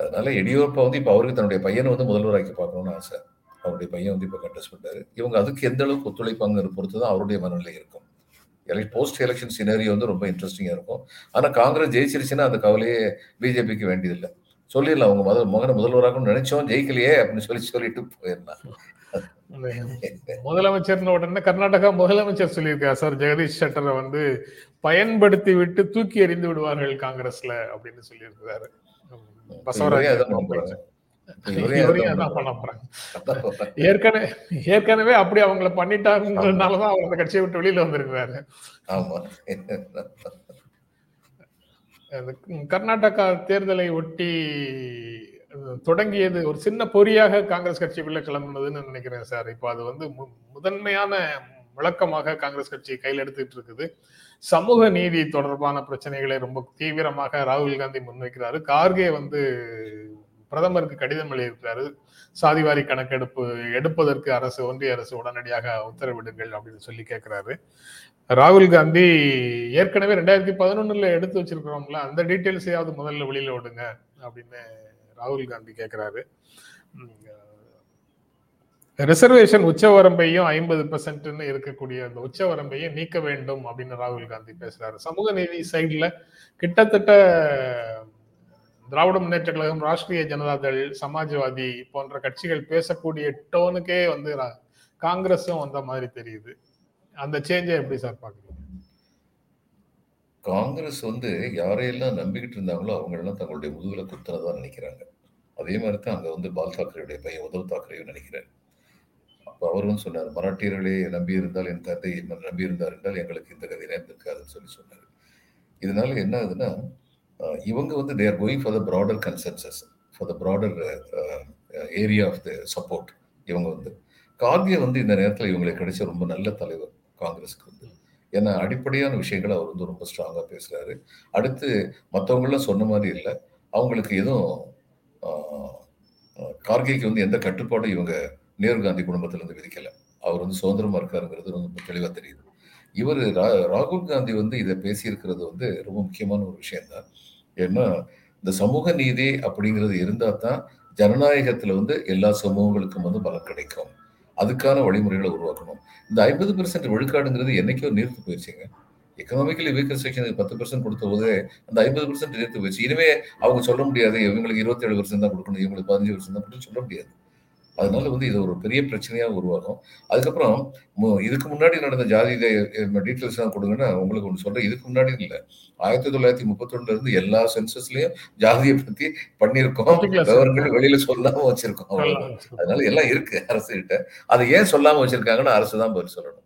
S3: அதனால எடியூரப்பா வந்து இப்போ அவருக்கு தன்னுடைய பையனை வந்து முதல்வராக்கி பார்க்கணும்னு ஆசை. அவருடைய பையன் வந்து இப்போ கண்டஸ்ட் பண்ணாரு இவங்க அதுக்கு எந்த அளவுக்கு ஒத்துழைப்பாங்கிற பொறுத்து தான் அவருடைய மனநிலை இருக்கும். போஸ்ட் எலெக்ஷன் சினரி வந்து ரொம்ப இன்ட்ரெஸ்டிங்காக இருக்கும். ஆனால் காங்கிரஸ் ஜெயிச்சிருச்சுன்னா அந்த கவலையே பிஜேபிக்கு வேண்டியதில்லை. சொல்லிடலாம் அவங்க முதல் மகனை முதல்வராகணும்னு நினைச்சோம் ஜெயிக்கலையே அப்படின்னு சொல்லி சொல்லிட்டு போயிடலாம்.
S2: முதலமைச்சர் உடனே கர்நாடகா முதலமைச்சர் சொல்லியிருக்காரு. சார் ஜெகதீஷ் ஷெட்டரை வந்து பயன்படுத்தி விட்டு தூக்கி எறிந்து விடுவார்கள் காங்கிரஸ்ல அப்படின்னு சொல்லியிருக்கிறாரு. ஏற்கனவே ஏற்கனவே அப்படி அவங்கள பண்ணிட்டாங்கன்றதுனாலதான் அவர் அந்த கட்சியை விட்டு வெளியில வந்திருக்கிறாரு. கர்நாடகா தேர்தலை ஒட்டி தொடங்கியது ஒரு சின்ன பொறியாக காங்கிரஸ் கட்சிக்குள்ள கிளம்புனதுன்னு நினைக்கிறேன் சார். இப்போ அது வந்து முதன்மையான விளக்கமாக காங்கிரஸ் கட்சி கையில் எடுத்துட்டு இருக்குது. சமூக நீதி தொடர்பான பிரச்சனைகளை ரொம்ப தீவிரமாக ராகுல் காந்தி முன்வைக்கிறாரு. கார்கே வந்து பிரதமருக்கு கடிதம் எழுதியிருக்கிறாரு. சாதிவாரி கணக்கெடுப்பு எடுப்பதற்கு அரசு ஒன்றிய அரசு உடனடியாக உத்தரவிடுங்கள் அப்படின்னு சொல்லி கேட்கிறாரு ராகுல் காந்தி ஏற்கனவே ரெண்டாயிரத்தி பதினொன்னுல எடுத்து வச்சிருக்கிறோம்ல அந்த டீட்டெயில்ஸையாவது முதல்ல வெளியில விடுங்க அப்படின்னு ராகுல் காந்தி கேட்கிறாரு ரிசர்வேஷன் உச்சவரம்பையும் ஐம்பது பெர்சென்ட்னு இருக்கக்கூடிய அந்த உச்சவரம்பையும் நீக்க வேண்டும் அப்படின்னு ராகுல் காந்தி பேசுறாரு. சமூக நீதி சைடில் கிட்டத்தட்ட திராவிட முன்னேற்ற கழகம் ராஷ்டிரிய ஜனதாதள் சமாஜ்வாதி போன்ற கட்சிகள் பேசக்கூடிய டோனுக்கே வந்து காங்கிரஸும் வந்த மாதிரி தெரியுது. அந்த சேஞ்சை எப்படி சார் பாக்குறீங்க?
S3: காங்கிரஸ் வந்து யாரையெல்லாம் நம்பிக்கிட்டு இருந்தாங்களோ அவங்களெல்லாம் தங்களுடைய முதுகுல குத்துனதா நினைக்கிறாங்க. அதே மாதிரி தான் அங்க வந்து பால் தாக்கரேயுடைய பையன் உத்தவ் தாக்கரேயும் நினைக்கிறேன் அப்போ அவரும் சொன்னார் மராட்டியர்களே நம்பி இருந்தால் என் தந்தை நம்பி இருந்தார் என்றால் எங்களுக்கு இந்த கதை நேர்ந்திருக்காதுன்னு சொல்லி சொன்னார். இதனால என்ன ஆகுதுன்னா இவங்க வந்து they're going for the broader consensus for the broader area of the support இவங்க வந்து. கார்கே வந்து இந்த நேரத்தில் இவங்களுக்கு கிடைச்ச ரொம்ப நல்ல தலைவர் காங்கிரஸுக்கு வந்து. ஏன்னா அடிப்படையான விஷயங்களை அவர் வந்து ரொம்ப ஸ்ட்ராங்காக பேசுகிறாரு அடுத்து மற்றவங்களாம் சொன்ன மாதிரி இல்லை அவங்களுக்கு எதுவும் கார்கேக்கு வந்து எந்த கட்டுப்பாடும் இவங்க நேரு காந்தி குடும்பத்திலிருந்து விதிக்கல. அவர் வந்து சுதந்திரமா இருக்காருங்கிறது ரொம்ப தெளிவாக தெரியுது. இவர் ராகுல் காந்தி வந்து இதை பேசியிருக்கிறது வந்து ரொம்ப முக்கியமான ஒரு விஷயம்தான். ஏன்னா இந்த சமூக நீதி அப்படிங்கிறது இருந்தால் தான் ஜனநாயகத்தில் வந்து எல்லா சமூகங்களுக்கும் வந்து பலம் கிடைக்கும். அதுக்கான வழிமுறைகளை உருவாக்கணும். இந்த ஐம்பது பெர்சன்ட் விழுக்காடுங்கிறது என்னைக்கோ நிறுத்து போயிடுச்சுங்க எக்கனாமிக்கலி வீக்கர் செக்ஷனுக்கு பத்து பெர்சன்ட் கொடுத்த போது அந்த ஐம்பது பெர்சன்ட் நீர்த்து போயிடுச்சு இனிமே அவங்க சொல்ல முடியாது. இவங்களுக்கு இருபத்தேழு பெர்சன்ட் தான் கொடுக்கணும். இவங்களுக்கு பதினஞ்சு பெர்சன்ட் தான் கொடுக்கணும். சொல்ல முடியாது. அதனால வந்து இது ஒரு பெரிய பிரச்சனையா உருவாகும். அதுக்கப்புறம் இதுக்கு முன்னாடி நடந்த ஜாதி டீட்டெயில்ஸ் எல்லாம் கொடுங்கன்னா உங்களுக்கு ஒன்று சொல்றேன். இதுக்கு முன்னாடி இல்லை. ஆயிரத்தி தொள்ளாயிரத்தி முப்பத்தொன்னுல இருந்து எல்லா சென்சஸ்லயும் ஜாதியை பத்தி பண்ணியிருக்கோம். விவரங்கள் வெளியில சொல்லாம வச்சிருக்கோம். அதனால எல்லாம் இருக்கு அரசு கிட்ட அதை ஏன் சொல்லாம வச்சிருக்காங்கன்னு அரசு தான் பதில் சொல்லணும்.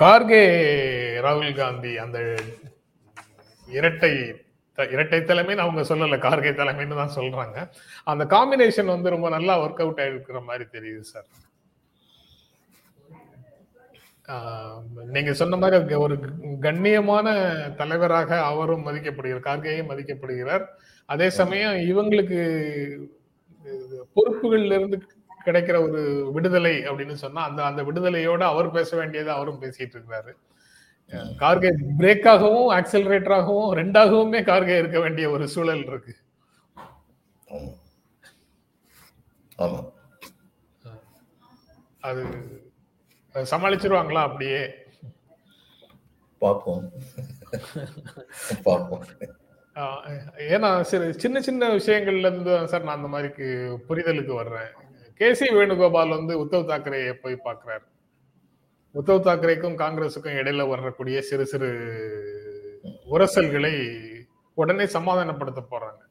S2: கார்கே ராகுல் காந்தி அந்த இரட்டை இரட்டை தலைமைன்னு அவங்க சொல்லல கார்கே தலைமைன்னு தான் சொல்றாங்க. அந்த காம்பினேஷன் வந்து ரொம்ப நல்லா ஒர்க் அவுட் ஆயிருக்கிற மாதிரி தெரியுது சார் நீங்க சொன்ன மாதிரி ஒரு கண்ணியமான தலைவராக அவரும் மதிக்கப்படுகிறார் கார்கேயும் மதிக்கப்படுகிறார். அதே சமயம் இவங்களுக்கு பொறுப்புகள்ல இருந்து கிடைக்கிற ஒரு விடுதலை அப்படின்னு சொன்னா அந்த அந்த விடுதலையோட அவர் பேச வேண்டியதை அவரும் பேசிட்டு இருக்கிறாரு கார்கே பிரேக்காகவும் ஆக்சலரேட்டராகவும் ரெண்டாகவுமே கார்கே இருக்க வேண்டிய ஒரு சூழல் இருக்கு. அது சமாளிச்சிருவாங்களா அப்படியே?
S3: பார்ப்போம். பார்ப்போம்.
S2: ஏன்னா சரி சின்ன சின்ன விஷயங்கள்ல இருந்து சார் நான் அந்த மாதிரிக்கு புரிதலுக்கு வர்றேன். கே சி வேணுகோபால் வந்து உத்தவ் தாக்கரேயை போய் பார்க்கிறார். உத்தவ் தாக்கரேக்கும் காங்கிரஸுக்கும் இடையில வரக்கூடிய சிறு சிறு உரசல்களை உடனே சமாதானப்படுத்த போறாங்க.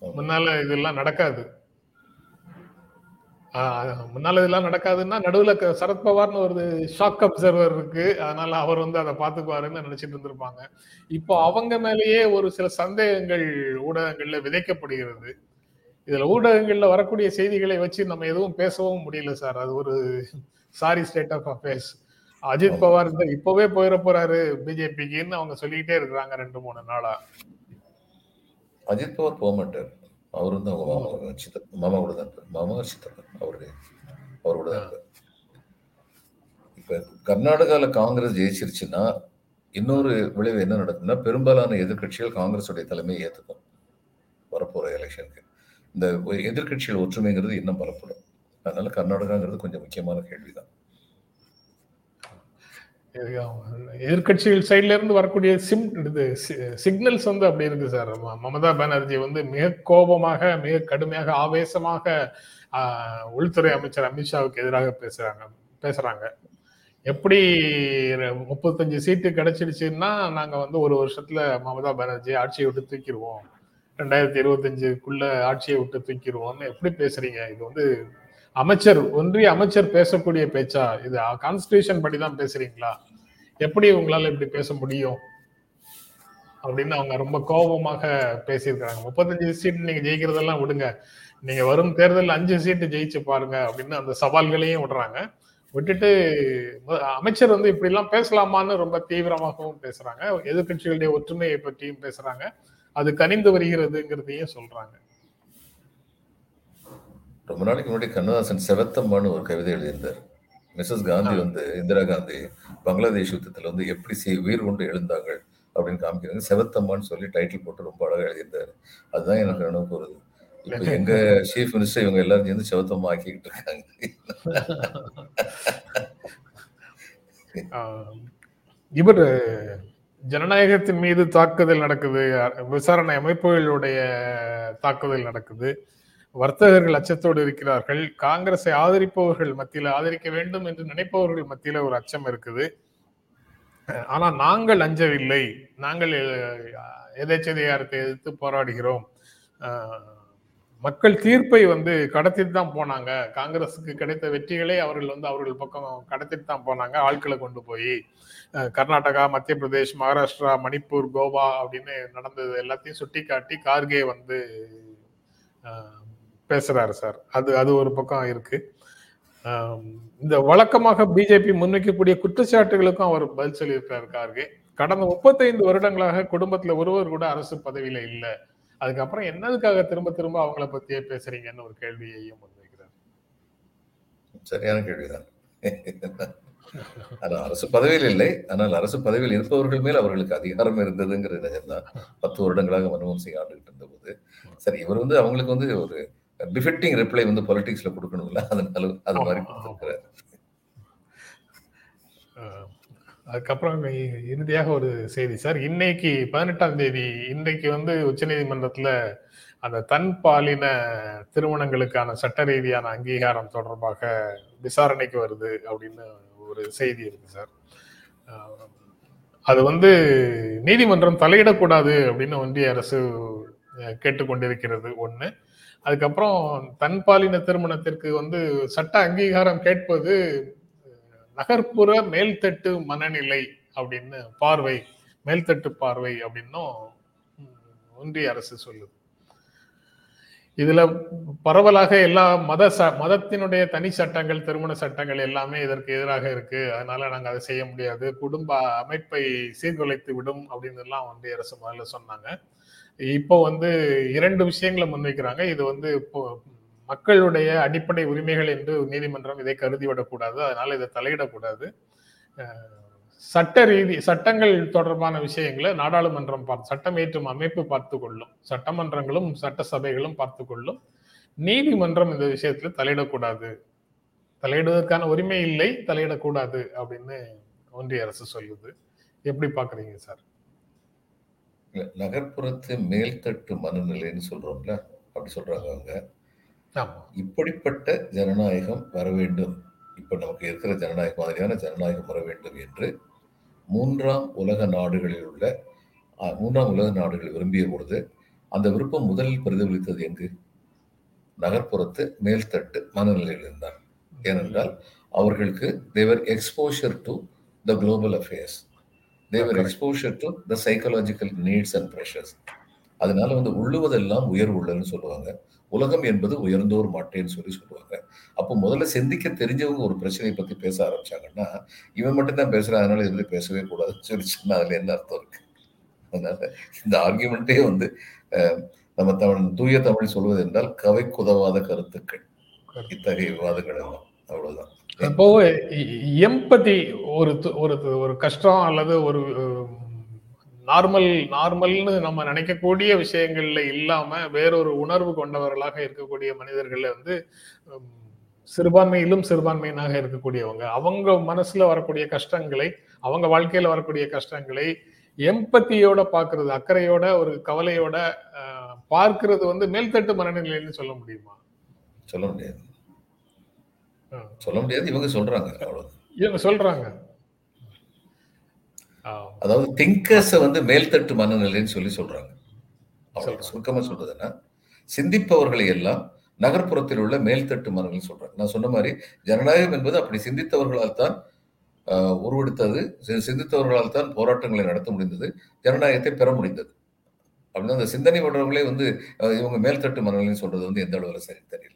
S2: முன்னால இதெல்லாம் நடக்காது. முன்னால இதெல்லாம் நடக்காதுன்னா நடுவுல க- சரத்பவார்னு ஒரு ஷாக் அப்சர்வர் இருக்கு. அதனால அவர் வந்து அதை பாத்துக்குவாருன்னு நினைச்சிட்டு இருந்திருப்பாங்க. இப்போ அவங்க மேலேயே ஒரு சில சந்தேகங்கள் ஊடகங்கள்ல விதைக்கப்படுகிறது. இதுல ஊடகங்கள்ல வரக்கூடிய செய்திகளை வச்சு நம்ம எதுவும் பேசவும் முடியல சார். அது ஒரு sorry state of affairs Ajit Pawar இப்பவே போயிட போறாரு பிஜேபிக்குன்னு அவங்க சொல்லிக்கிட்டே இருக்கிறாங்க ரெண்டு மூணு நாளா.
S3: அஜித் பவார் போக மாட்டார். அவர் வந்து அவங்க மாமா சித்தப்பா மாமா கூட தான் இருப்பார் மாமா சித்தப்பா அவரு அவர் கூட தான் இருப்பார் இப்ப கர்நாடகால காங்கிரஸ் ஜெயிச்சிருச்சுன்னா இன்னொரு விளைவு என்ன நடக்கும்னா பெரும்பாலான எதிர்க்கட்சிகள் காங்கிரஸுடைய தலைமையை ஏத்துக்கும். வரப்போற எலெக்ஷனுக்கு. இந்த எதிர்க்கட்சிகள் ஒற்றுமைங்கிறது இன்னும் பலப்படும். அதனால கர்நாடகாங்கிறது கொஞ்சம் முக்கியமான கேள்விதான்.
S2: எதிர்கட்சிகள் சைட்ல இருந்து வரக்கூடிய சிம் இது சிக்னல்ஸ் வந்து அப்படி இருக்கு சார் ம- மமதா பானர்ஜி வந்து மிக கோபமாக மிக கடுமையாக ஆவேசமாக உள்துறை அமைச்சர் அமித்ஷாவுக்கு எதிராக பேசுறாங்க பேசுறாங்க. எப்படி முப்பத்தஞ்சு சீட்டு கிடைச்சிடுச்சுன்னா நாங்க வந்து ஒரு வருஷத்துல மமதா பானர்ஜி ஆட்சியை விட்டு தூக்கிடுவோம். ரெண்டாயிரத்தி இருபத்தஞ்சுக்குள்ள ஆட்சியை விட்டு தூக்கிடுவோம்னு எப்படி பேசுறீங்க? இது வந்து அமைச்சர் ஒன்றிய அமைச்சர் பேசக்கூடிய பேச்சா? இது கான்ஸ்டியூஷன் படி தான் பேசுறீங்களா? எப்படி உங்களால இப்படி பேச முடியும்? அப்படின்னு அவங்க ரொம்ப கோபமாக பேசியிருக்காங்க முப்பத்தஞ்சு சீட் நீங்க ஜெயிக்கிறதெல்லாம் விடுங்க. நீங்க வரும் தேர்தல் அஞ்சு சீட்டு ஜெயிச்சு பாருங்க அப்படின்னு அந்த சவால்களையும் விடுறாங்க. விட்டுட்டு அமைச்சர் வந்து இப்படி எல்லாம் பேசலாமான்னு ரொம்ப தீவிரமாகவும் பேசுறாங்க. எதிர்க்கட்சிகளுடைய ஒற்றுமையை பற்றியும் பேசுறாங்க. அது கனிந்து வருகிறதுங்கிறதையும் சொல்றாங்க.
S3: ரொம்ப நாளைக்கு முன்னாடி கண்ணதாசன் செவத்தம்மான்னு ஒரு கவிதை எழுதியிருந்தார். மிஸ்ஸஸ் காந்தி வந்து இந்திரா காந்தி பங்களாதேஷ் யுத்தத்துல வந்து எப்படி செய் உயிர் கொண்டு எழுந்தார்கள் அப்படின்னு காமிக்கிறாங்க செவத்தம்மான்னு சொல்லி டைட்டில் போட்டு ரொம்ப அழகா எழுதியிருந்தாரு. அதுதான் எனக்கு நினைவு வருது. இப்போ எங்க சீஃப் மினிஸ்டர் இவங்க எல்லாரும் சேர்ந்து செவத்தம்மா ஆக்கிக்கிட்டு இருக்காங்க.
S2: இவர் ஜனநாயகத்தின் மீது தாக்குதல் நடக்குது. விசாரணை அமைப்புகளுடைய தாக்குதல் நடக்குது. வர்த்தகர்கள் அச்சத்தோடு இருக்கிறார்கள். காங்கிரஸை ஆதரிப்பவர்கள் மத்தியில் ஆதரிக்க வேண்டும் என்று நினைப்பவர்கள் மத்தியில் ஒரு அச்சம் இருக்குது. ஆனால் நாங்கள் அஞ்சவில்லை. நாங்கள் எதேச்சதிகாரத்தை எதிர்த்து போராடுகிறோம். மக்கள் தீர்ப்பை வந்து கடத்திட்டு தான் போனாங்க. காங்கிரஸுக்கு கிடைத்த வெற்றிகளை அவர்கள் வந்து அவர்கள் பக்கம் கடத்திட்டு தான் போனாங்க. ஆட்களை கொண்டு போய் கர்நாடகா மத்திய பிரதேஷ் மகாராஷ்டிரா மணிப்பூர் கோவா அப்படின்னு நடந்தது எல்லாத்தையும் சுட்டி காட்டி கார்கே வந்து பேசுறாரு சார். அது அது ஒரு பக்கம் இருக்கு. இந்த வழக்கமாக பிஜேபி முன்வைக்கக்கூடிய குற்றச்சாட்டுகளுக்கும் அவர் பதில் சொல்லியிருக்காரு கார்கே. கடந்த முப்பத்தைந்து வருடங்களாக குடும்பத்துல ஒருவர் கூட அரசு பதவியில இல்லை. அதுக்கப்புறம் என்னதுக்காக திரும்ப திரும்ப அவங்கள பத்தியே பேசுறீங்கன்னு ஒரு கேள்வியையும் முன்வைக்கிறார்.
S3: சரியான கேள்விதான். ஆனால் அரசு பதவியில் இல்லை. ஆனால் அரசு பதவியில் இருப்பவர்கள் மேல் அவர்களுக்கு அதிகாரம் இருந்ததுங்கிற நிஜம்தான் பத்து வருடங்களாக மன்மோகன் சிங் ஆண்டுகிட்டு இருந்தபோது சரி இவர் வந்து அவங்களுக்கு வந்து ஒரு டிஃபெக்டிங் ரிப்ளை வந்து பொலிட்டிக்ஸ்ல கொடுக்கணும்ல? அதனால அது மாதிரி. கொடுத்திருக்கிறார்
S2: அதுக்கப்புறம் இறுதியாக ஒரு செய்தி. சார் இன்னைக்கு பதினெட்டாம் தேதி இன்றைக்கு வந்து உச்சநீதிமன்றத்துல அந்த தன் பாலின திருமணங்களுக்கான சட்ட ரீதியான அங்கீகாரம் தொடர்பாக விசாரணைக்கு வருது அப்படின்னு ஒரு செய்தி இருக்கு சார். அது வந்து நீதிமன்றம் தலையிடக்கூடாது அப்படின்னு ஒன்றிய அரசு கேட்டுக்கொண்டிருக்கிறது. ஒண்ணு அதுக்கப்புறம் தன் பாலின திருமணத்திற்கு வந்து சட்ட அங்கீகாரம் கேட்பது நகர்ப்புற மேல்தட்டு மனநிலை அப்படின்னு பார்வை மேல்தட்டு பார்வை அப்படின்னும் ஒன்றிய அரசு சொல்லுது. இதுல பரவலாக எல்லா மத ச மதத்தினுடைய தனி சட்டங்கள் திருமண சட்டங்கள் எல்லாமே இதற்கு எதிராக இருக்கு. அதனால நாங்கள் அதை செய்ய முடியாது. குடும்ப அமைப்பை சீர்குலைத்து விடும் அப்படின்னு எல்லாம் ஒன்றிய அரசு முதல்ல சொன்னாங்க. இப்போ வந்து இரண்டு விஷயங்களை முன்வைக்கிறாங்க. இது வந்து இப்போ மக்களுடைய அடிப்படை உரிமைகள் என்று நீதிமன்றம் இதை கருதிவிடக்கூடாது. அதனால இதை தலையிடக்கூடாது. சட்ட ரீதி சட்டங்கள் தொடர்பான விஷயங்களை நாடாளுமன்றம் பார்த்து சட்டம் ஏற்றும் அமைப்பு பார்த்து கொள்ளும் சட்டமன்றங்களும் சட்டசபைகளும் பார்த்து கொள்ளும் நீதிமன்றம் இந்த விஷயத்துல தலையிடக்கூடாது. தலையிடுவதற்கான உரிமை இல்லை தலையிடக்கூடாது அப்படின்னு ஒன்றிய அரசு சொல்லுது. எப்படி பாக்குறீங்க சார்?
S3: இல்ல, நகர்ப்புறத்து மேல்தட்டு மனநிலைன்னு சொல்றோம்ல அப்படி சொல்றாங்க அவங்க
S2: ஆமா.
S3: இப்படிப்பட்ட ஜனநாயகம் வர வேண்டும். இப்ப நமக்கு இருக்கிற ஜனநாயகம் மாதிரியான ஜனநாயகம் வர வேண்டும் என்று மூன்றாம் உலக நாடுகளில் உள்ள மூன்றாம் உலக நாடுகள் விரும்பிய பொழுது அந்த விருப்பம் முதலில் பிரதிபலித்தது எங்கு? நகர்ப்புறத்து மேல்தட்டு மனநிலையில் இருந்தார். ஏனென்றால் அவர்களுக்கு their exposure to the global affairs their
S2: Correct.
S3: Exposure to the psychological needs and pressures அதனால வந்து உள்ளுவதெல்லாம் உயர்வு உள்ளன்னு சொல்லுவாங்க. உலகம் என்பது உயர்ந்தோர் மாட்டேன்னு சொல்லி சொல்லுவாங்க. அப்போ முதல்ல சிந்திக்க தெரிஞ்சவங்க ஒரு பிரச்சனையை பத்தி பேச ஆரம்பிச்சாங்கன்னா இவன் மட்டும் தான் பேசுறான் அதனால இதுல பேசவே கூடாதுன்னு சொல்லி சொன்னா அதுல என்ன அர்த்தம் இருக்கு? அதனால இந்த ஆர்கியூமெண்ட்டே வந்து நம்ம தமிழ் தூய தமிழ் சொல்வது என்றால் கவைக்குதவாத கருத்துக்கள். இத்தகைய விவாதங்கள் எல்லாம். அவ்வளவுதான்.
S2: இப்போ எம்பதி ஒரு து- ஒரு ஒரு கஷ்டம் அல்லது ஒரு நார்மல் நார்மல்னு நம்ம நினைக்கக்கூடிய விஷயங்கள்ல இல்லாம வேறொரு உணர்வு கொண்டவர்களாக இருக்கக்கூடிய மனிதர்கள் வந்து சிறுபான்மையிலும் சிறுபான்மையினாக இருக்கக்கூடியவங்க. அவங்க மனசுல வரக்கூடிய கஷ்டங்களை அவங்க வாழ்க்கையில வரக்கூடிய கஷ்டங்களை எம்பத்தியோட பாக்குறது அக்கறையோட ஒரு கவலையோட அஹ், பார்க்கிறது வந்து மேல்தட்டு மனநிலைன்னு சொல்ல முடியுமா?
S3: சொல்ல முடியாது. சொல்ல முடியாது இவங்க சொல்றாங்க அவ்வளவு
S2: இவங்க சொல்றாங்க.
S3: அதாவது திங்கர்ஸை வந்து மேல்தட்டு மனநிலைன்னு சொல்லி சொல்றாங்க. அவ்வளவு. சுருக்கமா சொல்றதுன்னா சிந்திப்பவர்களை எல்லாம் நகர்ப்புறத்தில் உள்ள மேல்தட்டு மனநிலை சொல்றாங்க. நான் சொன்ன மாதிரி ஜனநாயகம் என்பது அப்படி சிந்தித்தவர்களால் தான் உருவெடுத்தது. சிந்தித்தவர்களால் தான் போராட்டங்களை நடத்த முடிந்தது. ஜனநாயகத்தை பெற முடிந்தது. அப்படின்னா அந்த சிந்தனை பண்றவங்களே வந்து இவங்க மேல்தட்டு மனநிலைன்னு சொல்றது வந்து எந்த அளவுல சரி தெரியல.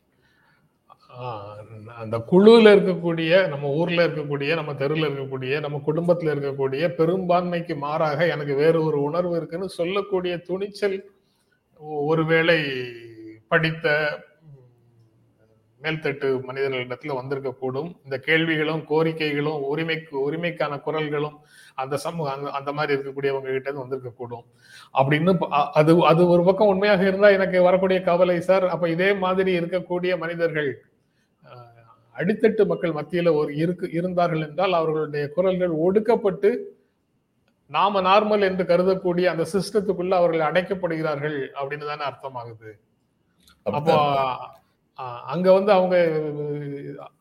S2: அந்த குழுவில் இருக்கக்கூடிய நம்ம ஊர்ல இருக்கக்கூடிய நம்ம தெருவில் இருக்கக்கூடிய நம்ம குடும்பத்தில் இருக்கக்கூடிய பெரும்பான்மைக்கு மாறாக எனக்கு வேறு ஒரு உணர்வு இருக்குன்னு சொல்லக்கூடிய துணிச்சல் ஒ- ஒருவேளை படித்த மேல்தட்டு மனிதர்களிடத்துல வந்திருக்கக்கூடும். இந்த கேள்விகளும் கோரிக்கைகளும் உரிமைக்கு உரிமைக்கான குரல்களும் அந்த சமூக அந்த அந்த மாதிரி இருக்கக்கூடியவங்க கிட்ட இருந்து அப்படின்னு அது அது ஒரு பக்கம் உண்மையாக இருந்தா எனக்கு வரக்கூடிய கவலை சார். அப்ப இதே மாதிரி இருக்கக்கூடிய மனிதர்கள் அடித்தட்டு மக்கள் மத்தியில ஒரு இருக்கு இருந்தார்கள் என்றால் அவர்களுடைய குரல்கள் ஒடுக்கப்பட்டு நாம நார்மல் என்று கருதக்கூடிய அந்த சிஸ்டத்துக்குள்ள அவர்கள் அடைக்கப்படுகிறார்கள் அப்படின்னு தானே அர்த்தமாகுது. அப்போ அங்க வந்து அவங்க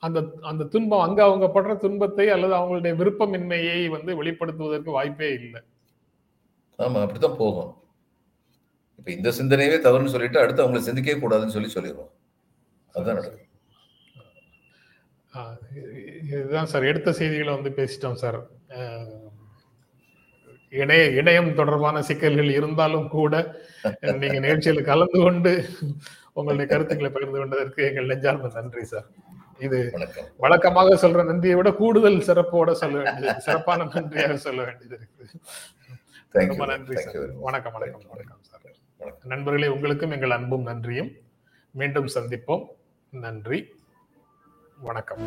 S2: அந்த அந்த துன்பம் அங்க அவங்க படுற துன்பத்தை அல்லது அவங்களுடைய விருப்பமின்மையை வந்து வெளிப்படுத்துவதற்கு வாய்ப்பே இல்லை.
S3: ஆமா அப்படித்தான் போகும். இப்ப இந்த சிந்தனையவே தவறுன்னு சொல்லிட்டு அடுத்து அவங்களை சிந்திக்கவே கூடாதுன்னு சொல்லி சொல்லிடுவோம் அதுதான் நடக்கும்.
S2: இதுதான் சார். எடுத்த செய்திகளை வந்து பேசிட்டோம் சார். இணைய இணையம் தொடர்பான சிக்கல்கள் இருந்தாலும் கூட நீங்க நிகழ்ச்சியில் கலந்து கொண்டு உங்களுடைய கருத்துக்களை பகிர்ந்து கொண்டதற்கு எங்கள் நெஞ்சார்ந்த நன்றி சார். இது வழக்கமாக சொல்ற நன்றியை விட கூடுதல் சிறப்போட சொல்ல வேண்டியது சிறப்பான நன்றியாக சொல்ல வேண்டியது இருக்கு ரொம்ப நன்றி சார். வணக்கம் வணக்கம் வணக்கம் சார். நண்பர்களே உங்களுக்கும் எங்கள் அன்பும் நன்றியும். மீண்டும் சந்திப்போம். நன்றி. வணக்கம்.